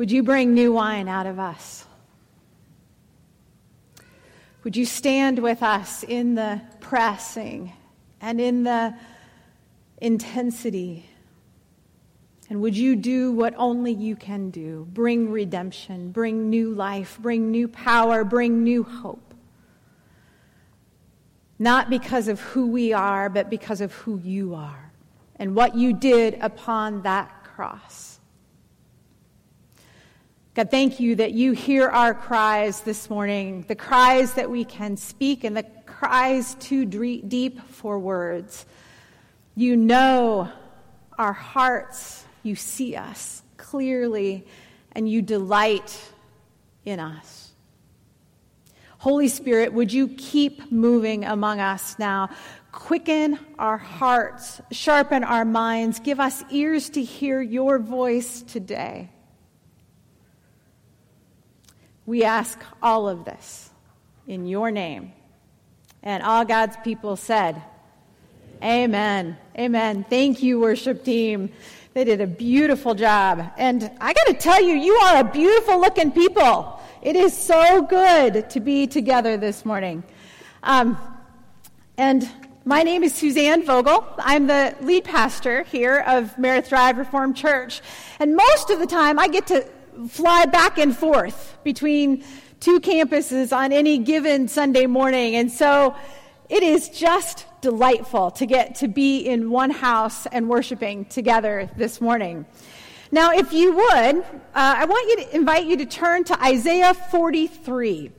Would you bring new wine out of us? Would you stand with us in the pressing and in the intensity? And would you do what only you can do? Bring redemption, bring new life, bring new power, bring new hope. Not because of who we are, but because of who you are and what you did upon that cross. God, thank you that you hear our cries this morning, the cries that we can speak and the cries too deep for words. You know our hearts, you see us clearly, and you delight in us. Holy Spirit, would you keep moving among us now? Quicken our hearts, sharpen our minds, give us ears to hear your voice today. We ask all of this in your name. And all God's people said, Amen. Amen. Thank you, worship team. They did a beautiful job. And I got to tell you, you are a beautiful looking people. It is so good to be together this morning. Um, and my name is Suzanne Vogel. I'm the lead pastor here of Meredith Drive Reformed Church. And most of the time, I get to fly back and forth between two campuses on any given Sunday morning. And so it is just delightful to get to be in one house and worshiping together this morning. Now, if you would, uh, I want you to invite you to turn to Isaiah 43,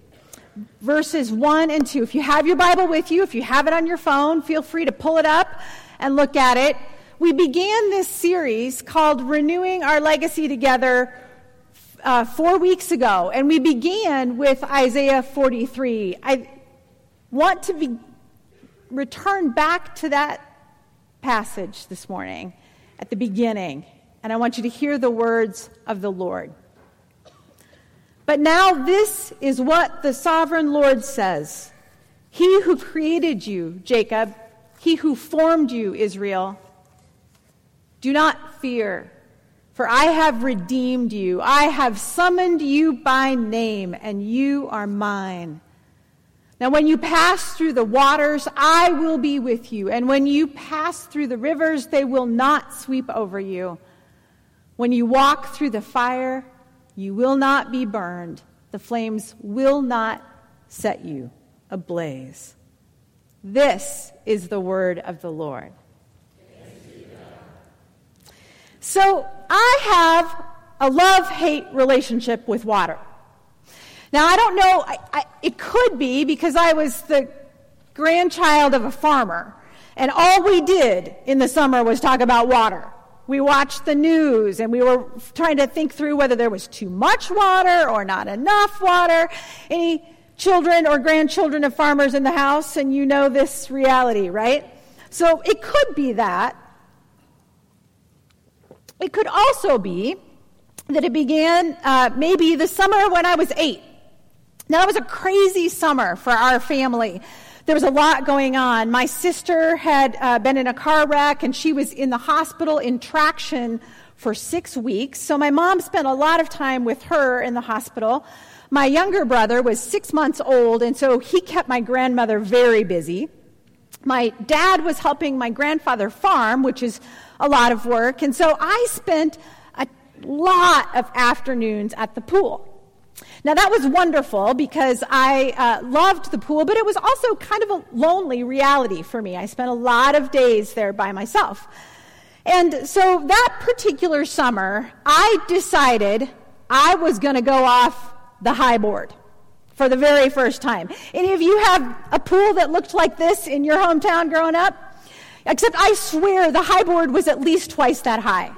verses 1 and 2. If you have your Bible with you, if you have it on your phone, feel free to pull it up and look at it. We began this series called Renewing Our Legacy Together uh, four weeks ago, and we began with Isaiah 43. I want to be, return back to that passage this morning at the beginning, and I want you to hear the words of the Lord. But now, this is what the sovereign Lord says He who created you, Jacob, he who formed you, Israel, do not fear. For I have redeemed you. I have summoned you by name, and you are mine. Now, when you pass through the waters, I will be with you. And when you pass through the rivers, they will not sweep over you. When you walk through the fire, you will not be burned. The flames will not set you ablaze. This is the word of the Lord. So I have a love hate relationship with water. Now, I don't know, I, I, it could be because I was the grandchild of a farmer, and all we did in the summer was talk about water. We watched the news and we were trying to think through whether there was too much water or not enough water. Any children or grandchildren of farmers in the house, and you know this reality, right? So it could be that. It could also be that it began uh, maybe the summer when I was eight. Now, that was a crazy summer for our family. There was a lot going on. My sister had uh, been in a car wreck and she was in the hospital in traction for six weeks. So my mom spent a lot of time with her in the hospital. My younger brother was six months old, and so he kept my grandmother very busy. My dad was helping my grandfather farm, which is a lot of work. And so I spent a lot of afternoons at the pool. Now, that was wonderful because I uh, loved the pool, but it was also kind of a lonely reality for me. I spent a lot of days there by myself. And so that particular summer, I decided I was going to go off the high board for the very first time. Any of you have a pool that looked like this in your hometown growing up? Except I swear the high board was at least twice that high.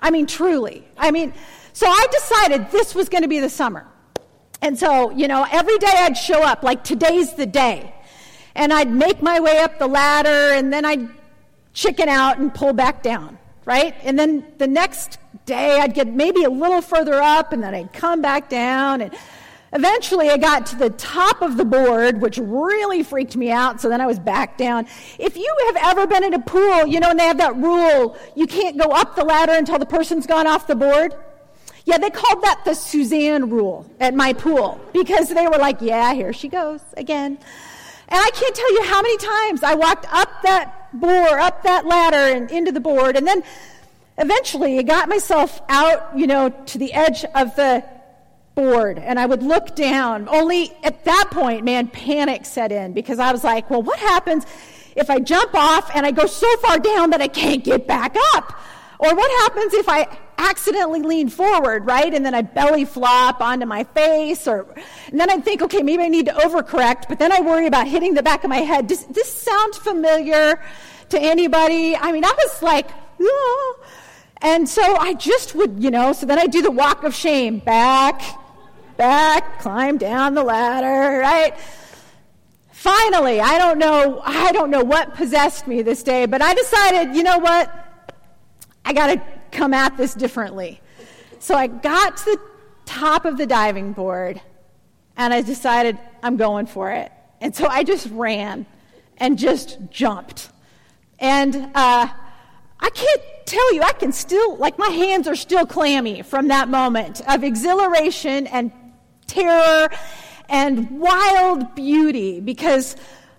I mean, truly. I mean, so I decided this was going to be the summer. And so, you know, every day I'd show up, like today's the day. And I'd make my way up the ladder, and then I'd chicken out and pull back down, right? And then the next day I'd get maybe a little further up, and then I'd come back down. And Eventually, I got to the top of the board, which really freaked me out, so then I was back down. If you have ever been in a pool, you know, and they have that rule, you can't go up the ladder until the person's gone off the board. Yeah, they called that the Suzanne rule at my pool because they were like, yeah, here she goes again. And I can't tell you how many times I walked up that board, up that ladder and into the board, and then eventually I got myself out, you know, to the edge of the board and I would look down. Only at that point, man, panic set in because I was like, well, what happens if I jump off and I go so far down that I can't get back up? Or what happens if I accidentally lean forward, right? And then I belly flop onto my face or, and then I think, okay, maybe I need to overcorrect, but then I worry about hitting the back of my head. Does this sound familiar to anybody? I mean, I was like. And so I just would, you know, so then I do the walk of shame back, back, climb down the ladder, right? Finally, I don't know, I don't know what possessed me this day, but I decided, you know what? I got to come at this differently. So I got to the top of the diving board and I decided I'm going for it. And so I just ran and just jumped. And uh, I can't tell you, I can still, like, my hands are still clammy from that moment of exhilaration and terror and wild beauty because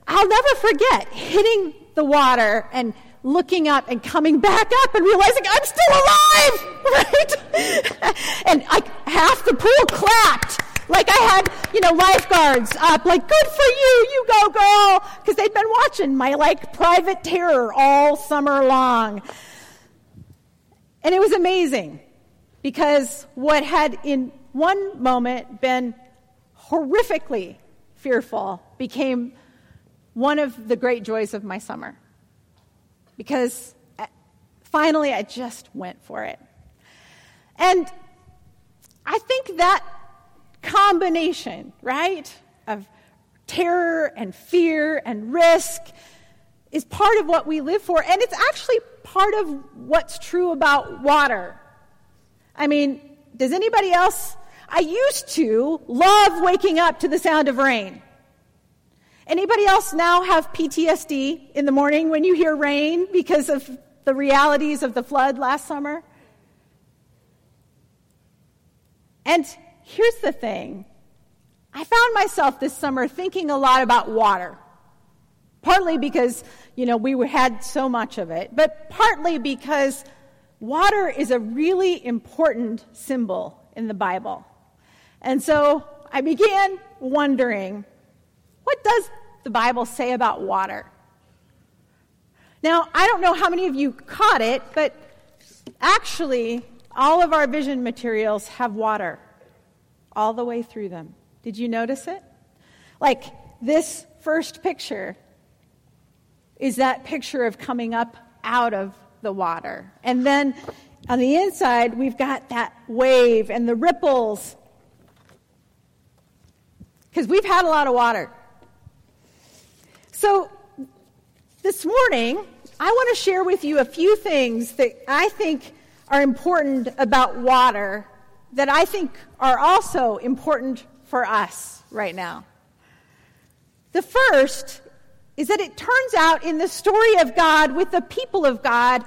I'll never forget hitting the water and looking up and coming back up and realizing I'm still alive, right? and I, half the pool clapped. Like I had, you know, lifeguards up, like, good for you, you go, girl. Because they'd been watching my, like, private terror all summer long. And it was amazing because what had in one moment been horrifically fearful became one of the great joys of my summer because uh, finally I just went for it. And I think that combination, right, of terror and fear and risk is part of what we live for. And it's actually part of what's true about water. I mean, does anybody else? I used to love waking up to the sound of rain. Anybody else now have PTSD in the morning when you hear rain because of the realities of the flood last summer? And here's the thing I found myself this summer thinking a lot about water. Partly because, you know, we had so much of it, but partly because water is a really important symbol in the Bible. And so I began wondering what does the Bible say about water? Now, I don't know how many of you caught it, but actually, all of our vision materials have water all the way through them. Did you notice it? Like this first picture is that picture of coming up out of the water. And then on the inside, we've got that wave and the ripples. Because we've had a lot of water. So, this morning, I want to share with you a few things that I think are important about water that I think are also important for us right now. The first is that it turns out in the story of God with the people of God,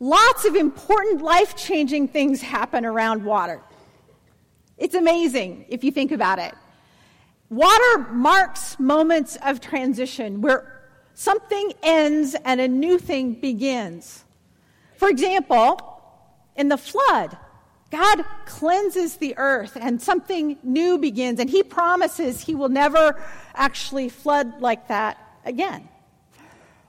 lots of important life changing things happen around water. It's amazing if you think about it. Water marks moments of transition where something ends and a new thing begins. For example, in the flood, God cleanses the earth and something new begins, and He promises He will never actually flood like that again.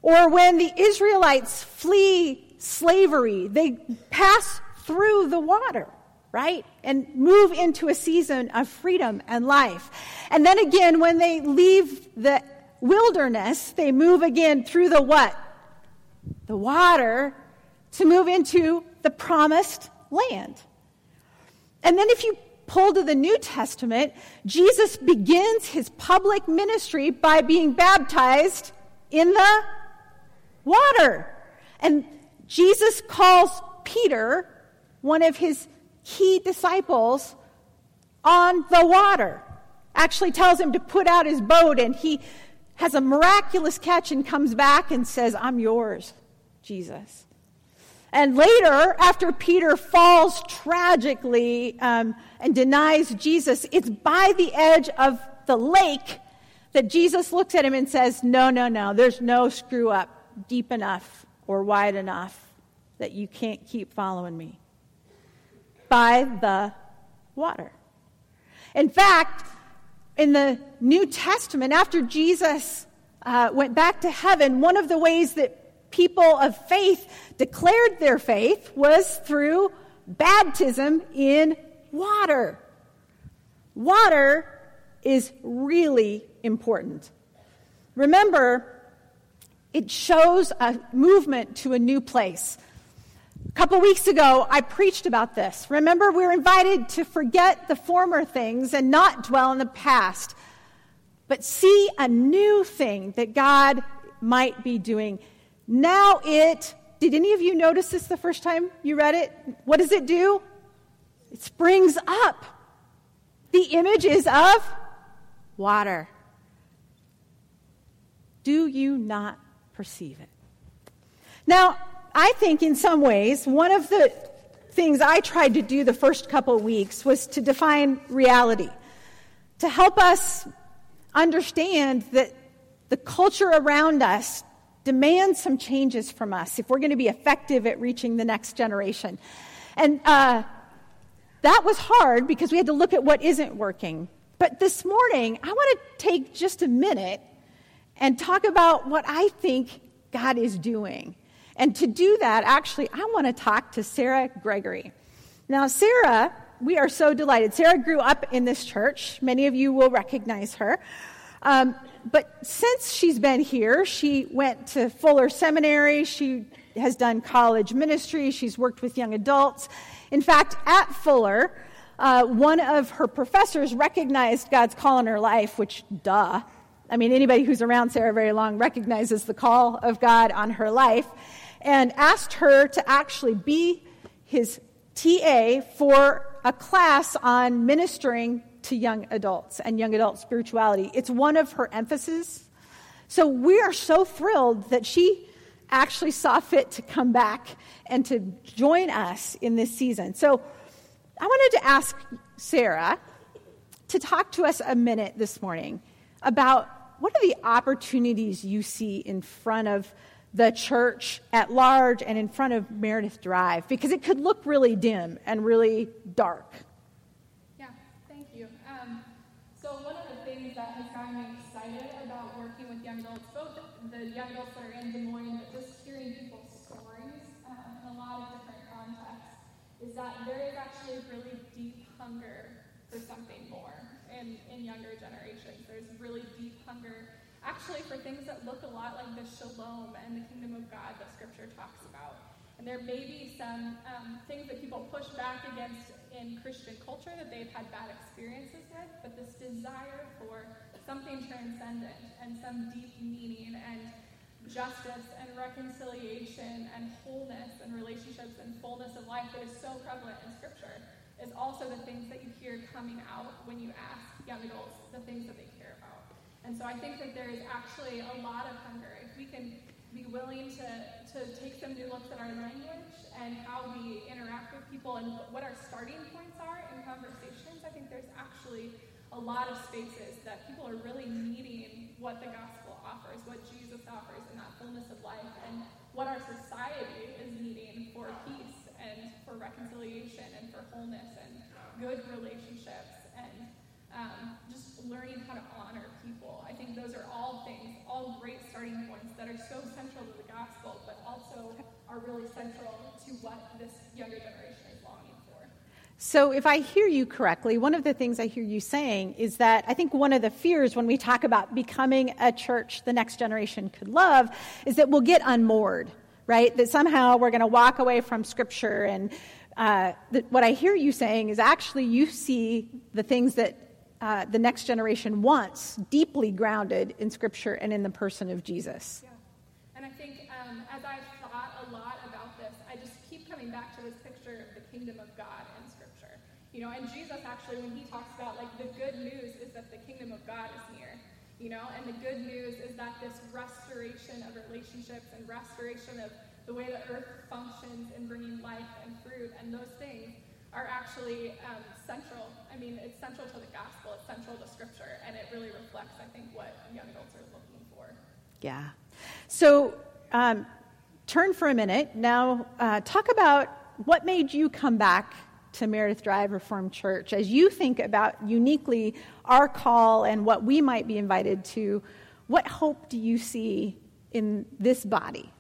Or when the Israelites flee slavery, they pass through the water right? And move into a season of freedom and life. And then again, when they leave the wilderness, they move again through the what? The water to move into the promised land. And then if you pull to the New Testament, Jesus begins his public ministry by being baptized in the water. And Jesus calls Peter, one of his key disciples on the water. Actually tells him to put out his boat, and he has a miraculous catch and comes back and says, I'm yours, Jesus. And later, after Peter falls tragically um, and denies Jesus, it's by the edge of the lake that Jesus looks at him and says, No, no, no, there's no screw up deep enough or wide enough that you can't keep following me. By the water. In fact, in the New Testament, after Jesus uh, went back to heaven, one of the ways that people of faith declared their faith was through baptism in water. Water is really important. Remember, it shows a movement to a new place. A couple weeks ago, I preached about this. Remember, we're invited to forget the former things and not dwell in the past, but see a new thing that God might be doing. Now it, did any of you notice this the first time you read it? What does it do? It springs up. The image is of water. Do you not perceive it? Now, I think in some ways, one of the things I tried to do the first couple weeks was to define reality, to help us understand that the culture around us demands some changes from us if we're going to be effective at reaching the next generation. And uh, that was hard because we had to look at what isn't working. But this morning, I want to take just a minute and talk about what I think God is doing. And to do that, actually, I want to talk to Sarah Gregory. Now, Sarah, we are so delighted. Sarah grew up in this church. Many of you will recognize her. Um, but since she's been here, she went to Fuller Seminary. She has done college ministry. She's worked with young adults. In fact, at Fuller, uh, one of her professors recognized God's call in her life, which, duh. I mean, anybody who's around Sarah very long recognizes the call of God on her life, and asked her to actually be his TA for a class on ministering to young adults and young adult spirituality. It's one of her emphases. So we are so thrilled that she actually saw fit to come back and to join us in this season. So I wanted to ask Sarah to talk to us a minute this morning about what are the opportunities you see in front of the church at large and in front of Meredith Drive because it could look really dim and really dark. Yeah, thank you. Um, so, one of the things that has gotten me excited about working with young adults, both the young adults that are in Des Moines, but just hearing people's stories um, in a lot of different contexts, is that there is actually a really deep hunger for something more in, in younger generations. There's really deep hunger actually for things that look a lot like the shalom and the kingdom of God that Scripture talks about. And there may be some um, things that people push back against in Christian culture that they've had bad experiences with, but this desire for something transcendent and some deep meaning and justice and reconciliation and wholeness and relationships and fullness of life that is so prevalent in Scripture is also the things that you hear coming out when you ask young adults the things that they care about. and so I think that there is actually a lot of hunger. If we can be willing to, to take some new looks at our language and how we interact with people and what our starting points are in conversations, I think there's actually a lot of spaces that people are really needing what the gospel offers, what Jesus offers in that fullness of life, and what our society is needing for peace and for reconciliation and for wholeness and good relationships um, just learning how to honor people. I think those are all things, all great starting points that are so central to the gospel, but also are really central to what this younger generation is longing for. So, if I hear you correctly, one of the things I hear you saying is that I think one of the fears when we talk about becoming a church the next generation could love is that we'll get unmoored, right? That somehow we're going to walk away from Scripture. And uh, what I hear you saying is actually you see the things that uh, the next generation wants, deeply grounded in Scripture and in the person of Jesus. Yeah. And I think um, as I've thought a lot about this, I just keep coming back to this picture of the kingdom of God in Scripture. You know, and Jesus actually, when he talks about like the good news is that the kingdom of God is near. you know? And the good news is that this restoration of relationships and restoration of the way the earth functions in bringing life and fruit and those things are actually um, central. I mean, it's central to the gospel, it's central to scripture, and it really reflects, I think, what young adults are looking for. Yeah. So, um, turn for a minute. Now, uh, talk about what made you come back to Meredith Drive Reformed Church as you think about uniquely our call and what we might be invited to. What hope do you see in this body?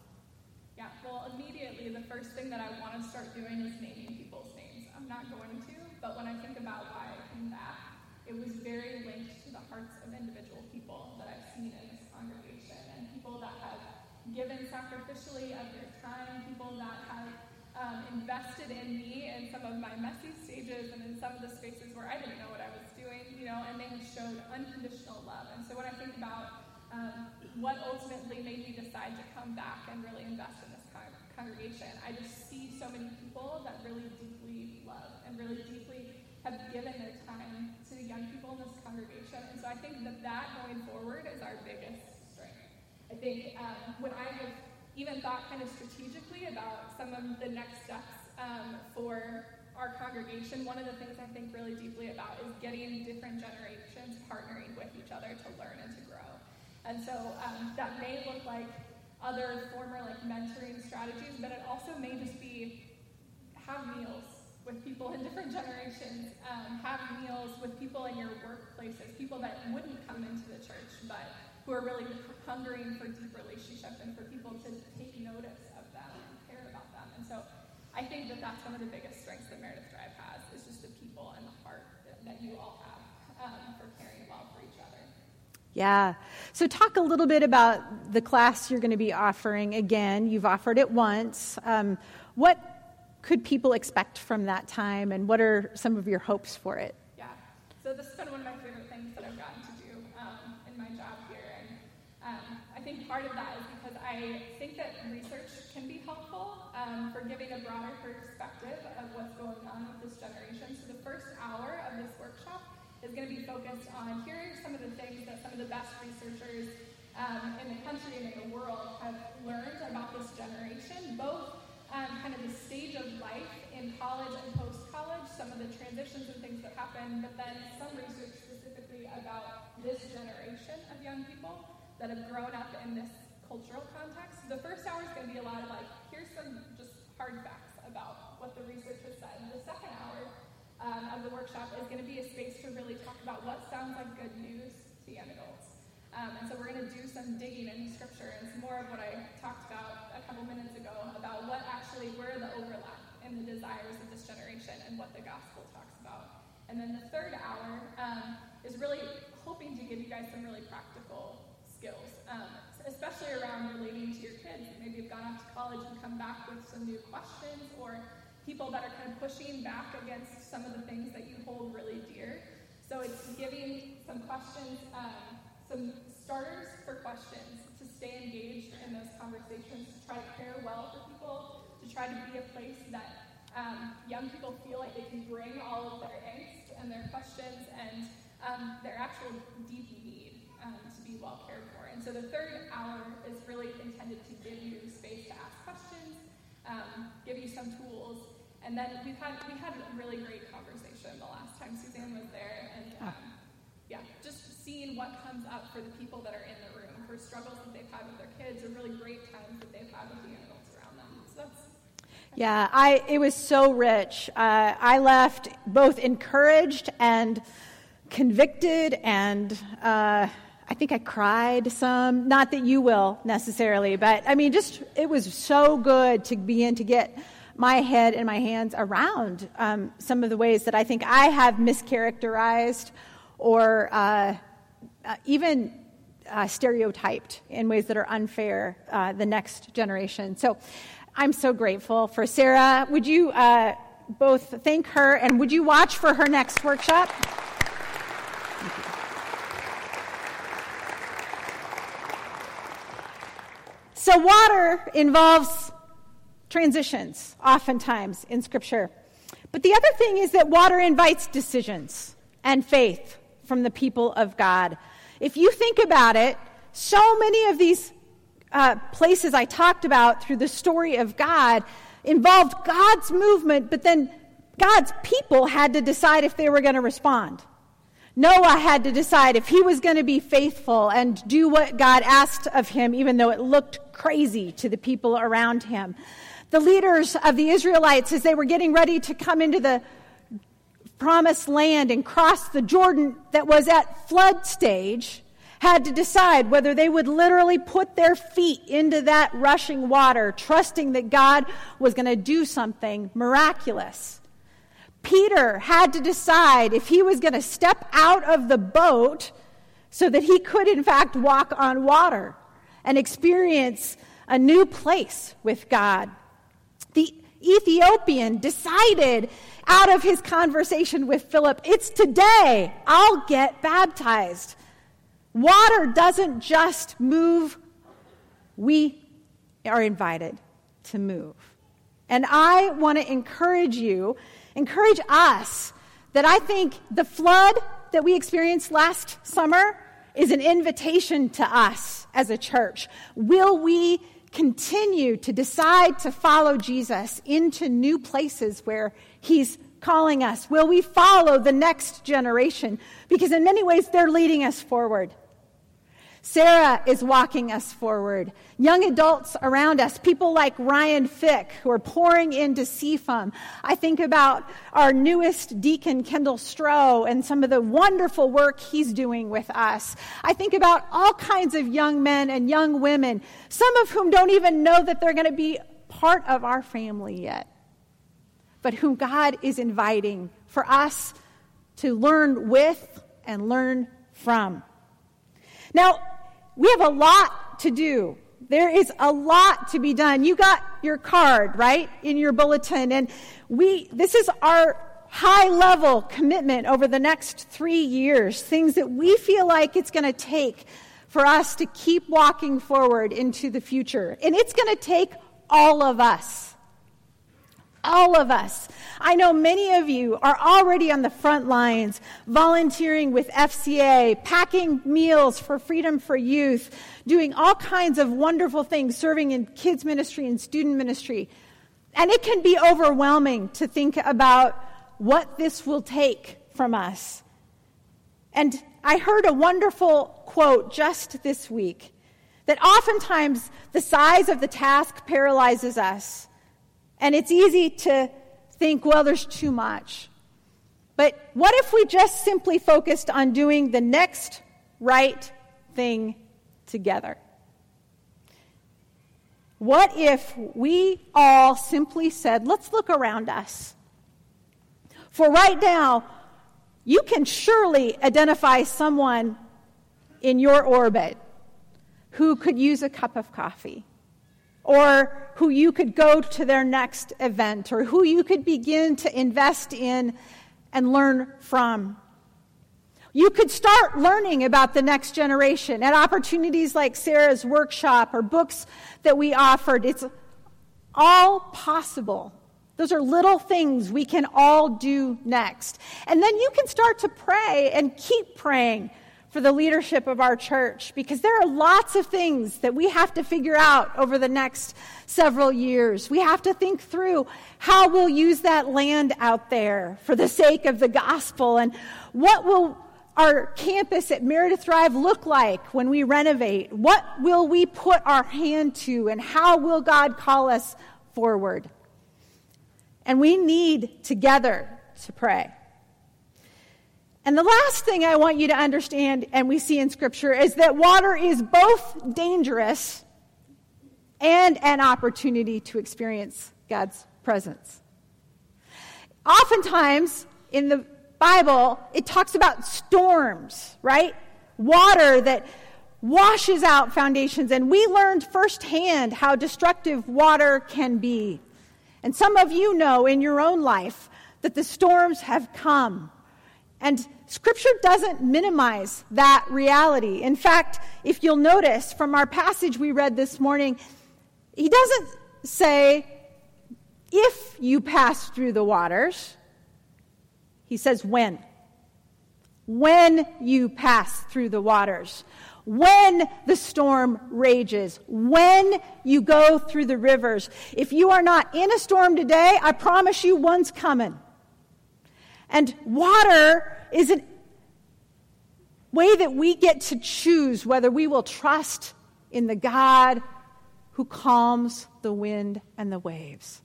invested in me in some of my messy stages and in some of the spaces where I didn't know what I was doing, you know, and they have showed unconditional love. And so when I think about um, what ultimately made me decide to come back and really invest in this con- congregation, I just see so many people that really deeply love and really deeply have given their time to the young people in this congregation. And so I think that that going forward is our biggest strength. I think um, when I have even thought kind of strategically about some of the next steps um, for our congregation, one of the things I think really deeply about is getting different generations partnering with each other to learn and to grow. And so um, that may look like other former like mentoring strategies, but it also may just be have meals with people in different generations, um, have meals with people in your workplaces, people that wouldn't come into the church, but who are really hungering for deep relationship and for people to take notice of them and care about them. And so I think that that's one of the biggest strengths that Meredith Drive has is just the people and the heart that, that you all have um, for caring well for each other. Yeah. So, talk a little bit about the class you're going to be offering again. You've offered it once. Um, what could people expect from that time, and what are some of your hopes for it? Yeah. So, this has been one of my favorite things that I've gotten to do um, in my job here. And um, I think part of that is because I think that research can be helpful um, for giving a broader perspective of what's going on with this generation. So the first hour of this workshop is going to be focused on hearing some of the things that some of the best researchers um, in the country and in the world have learned about this generation, both um, kind of the stage of life in college and post-college, some of the transitions and things that happen, but then some research specifically about this generation of young people that have grown up in this cultural context. The first hour is going to be a lot of like, here's some just hard facts about what the research has said. And the second hour um, of the workshop is going to be a space to really talk about what sounds like good news to young adults. Um, and so we're going to do some digging into scripture and some more of what I talked about a couple minutes ago about what actually, where the overlap in the desires of this generation and what the gospel talks about. And then the third hour um, is really hoping to give you guys some really practical skills um, especially around relating to your kids. Maybe you've gone off to college and come back with some new questions, or people that are kind of pushing back against some of the things that you hold really dear. So it's giving some questions, um, some starters for questions to stay engaged in those conversations, to try to care well for people, to try to be a place that um, young people feel like they can bring all of their angst and their questions and um, their actual deep need um, to be well cared for. And so the third hour is really intended to give you space to ask questions, um, give you some tools, and then we've had we had a really great conversation the last time Suzanne was there, and um, yeah, just seeing what comes up for the people that are in the room, for struggles that they've had with their kids, or really great times that they've had with the adults around them. So that's yeah, I it was so rich. Uh, I left both encouraged and convicted and. Uh, I think I cried some. Not that you will necessarily, but I mean, just it was so good to begin to get my head and my hands around um, some of the ways that I think I have mischaracterized or uh, uh, even uh, stereotyped in ways that are unfair uh, the next generation. So I'm so grateful for Sarah. Would you uh, both thank her and would you watch for her next workshop? So, water involves transitions, oftentimes in Scripture. But the other thing is that water invites decisions and faith from the people of God. If you think about it, so many of these uh, places I talked about through the story of God involved God's movement, but then God's people had to decide if they were going to respond. Noah had to decide if he was going to be faithful and do what God asked of him, even though it looked crazy to the people around him. The leaders of the Israelites, as they were getting ready to come into the promised land and cross the Jordan that was at flood stage, had to decide whether they would literally put their feet into that rushing water, trusting that God was going to do something miraculous. Peter had to decide if he was going to step out of the boat so that he could, in fact, walk on water and experience a new place with God. The Ethiopian decided out of his conversation with Philip, it's today, I'll get baptized. Water doesn't just move, we are invited to move. And I want to encourage you encourage us that I think the flood that we experienced last summer is an invitation to us as a church. Will we continue to decide to follow Jesus into new places where he's calling us? Will we follow the next generation? Because in many ways, they're leading us forward. Sarah is walking us forward. Young adults around us, people like Ryan Fick, who are pouring into CFUM. I think about our newest deacon, Kendall Stroh, and some of the wonderful work he's doing with us. I think about all kinds of young men and young women, some of whom don't even know that they're going to be part of our family yet, but whom God is inviting for us to learn with and learn from. Now, we have a lot to do. There is a lot to be done. You got your card, right, in your bulletin. And we, this is our high level commitment over the next three years, things that we feel like it's going to take for us to keep walking forward into the future. And it's going to take all of us. All of us. I know many of you are already on the front lines, volunteering with FCA, packing meals for Freedom for Youth, doing all kinds of wonderful things, serving in kids' ministry and student ministry. And it can be overwhelming to think about what this will take from us. And I heard a wonderful quote just this week that oftentimes the size of the task paralyzes us. And it's easy to think, well, there's too much. But what if we just simply focused on doing the next right thing together? What if we all simply said, let's look around us? For right now, you can surely identify someone in your orbit who could use a cup of coffee or who you could go to their next event, or who you could begin to invest in and learn from. You could start learning about the next generation at opportunities like Sarah's workshop or books that we offered. It's all possible. Those are little things we can all do next. And then you can start to pray and keep praying for the leadership of our church because there are lots of things that we have to figure out over the next several years. We have to think through how we'll use that land out there for the sake of the gospel and what will our campus at Meredith Drive look like when we renovate? What will we put our hand to and how will God call us forward? And we need together to pray. And the last thing I want you to understand, and we see in Scripture, is that water is both dangerous and an opportunity to experience God's presence. Oftentimes in the Bible, it talks about storms, right? Water that washes out foundations. And we learned firsthand how destructive water can be. And some of you know in your own life that the storms have come and Scripture doesn't minimize that reality. In fact, if you'll notice from our passage we read this morning, he doesn't say, if you pass through the waters. He says, when. when you pass through the waters, when the storm rages, when you go through the rivers. If you are not in a storm today, I promise you one's coming. And water is a way that we get to choose whether we will trust in the God who calms the wind and the waves.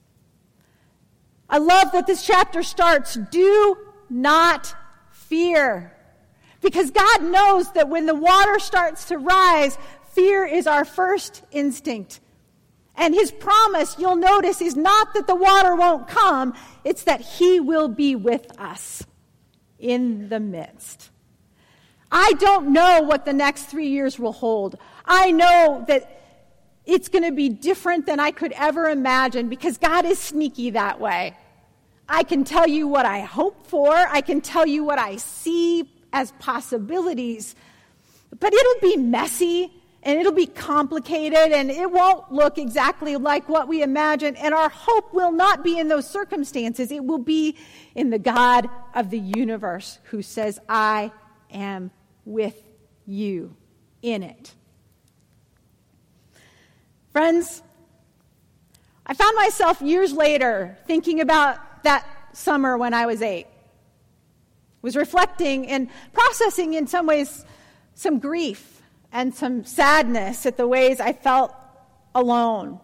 I love that this chapter starts do not fear. Because God knows that when the water starts to rise, fear is our first instinct. And his promise, you'll notice, is not that the water won't come, it's that he will be with us in the midst. I don't know what the next three years will hold. I know that it's going to be different than I could ever imagine because God is sneaky that way. I can tell you what I hope for, I can tell you what I see as possibilities, but it'll be messy and it'll be complicated and it won't look exactly like what we imagine. And our hope will not be in those circumstances, it will be in the God of the universe who says, I am with you in it. Friends, I found myself years later thinking about that summer when I was eight. Was reflecting and processing in some ways some grief and some sadness at the ways I felt alone.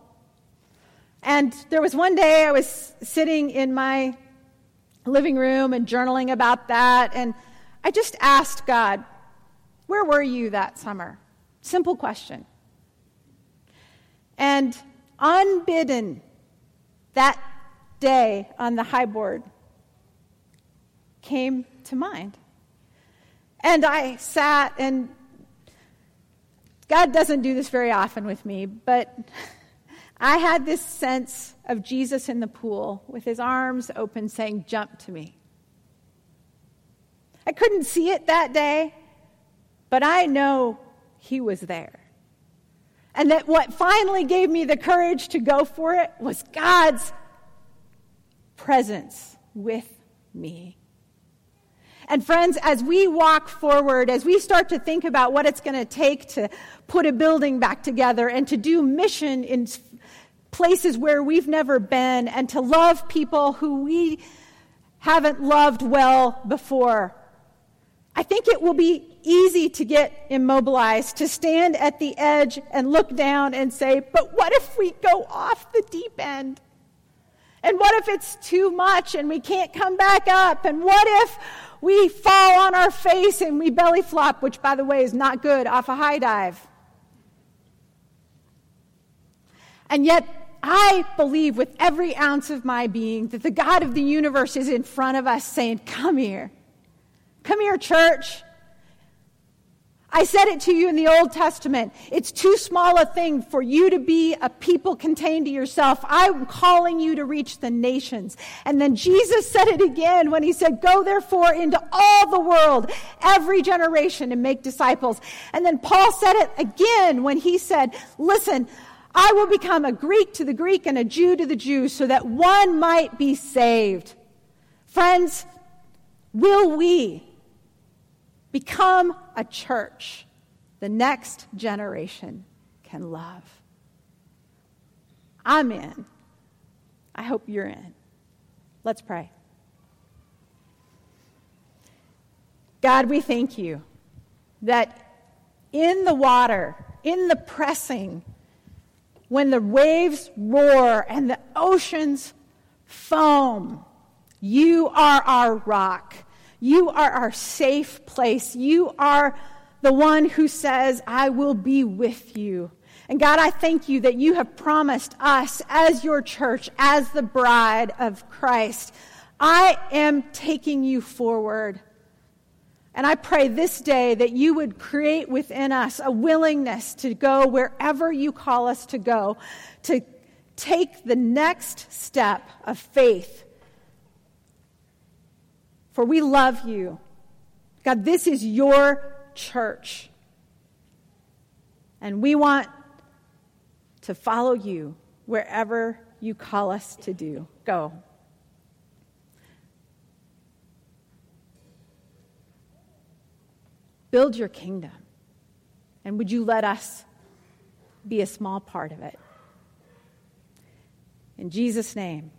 And there was one day I was sitting in my living room and journaling about that, and I just asked God, Where were you that summer? Simple question. And unbidden that day on the high board came to mind. And I sat, and God doesn't do this very often with me, but I had this sense of Jesus in the pool with his arms open saying, Jump to me. I couldn't see it that day, but I know he was there. And that what finally gave me the courage to go for it was God's presence with me. And friends, as we walk forward, as we start to think about what it's going to take to put a building back together and to do mission in places where we've never been and to love people who we haven't loved well before, I think it will be easy to get immobilized, to stand at the edge and look down and say, but what if we go off the deep end? And what if it's too much and we can't come back up? And what if we fall on our face and we belly flop, which, by the way, is not good off a high dive? And yet, I believe with every ounce of my being that the God of the universe is in front of us saying, Come here. Come here, church. I said it to you in the Old Testament. It's too small a thing for you to be a people contained to yourself. I'm calling you to reach the nations. And then Jesus said it again when he said, Go therefore into all the world, every generation, and make disciples. And then Paul said it again when he said, Listen, I will become a Greek to the Greek and a Jew to the Jew so that one might be saved. Friends, will we become a church the next generation can love. I'm in. I hope you're in. Let's pray. God, we thank you that in the water, in the pressing, when the waves roar and the oceans foam, you are our rock. You are our safe place. You are the one who says, I will be with you. And God, I thank you that you have promised us as your church, as the bride of Christ. I am taking you forward. And I pray this day that you would create within us a willingness to go wherever you call us to go, to take the next step of faith for we love you. God, this is your church. And we want to follow you wherever you call us to do. Go. Build your kingdom. And would you let us be a small part of it? In Jesus' name.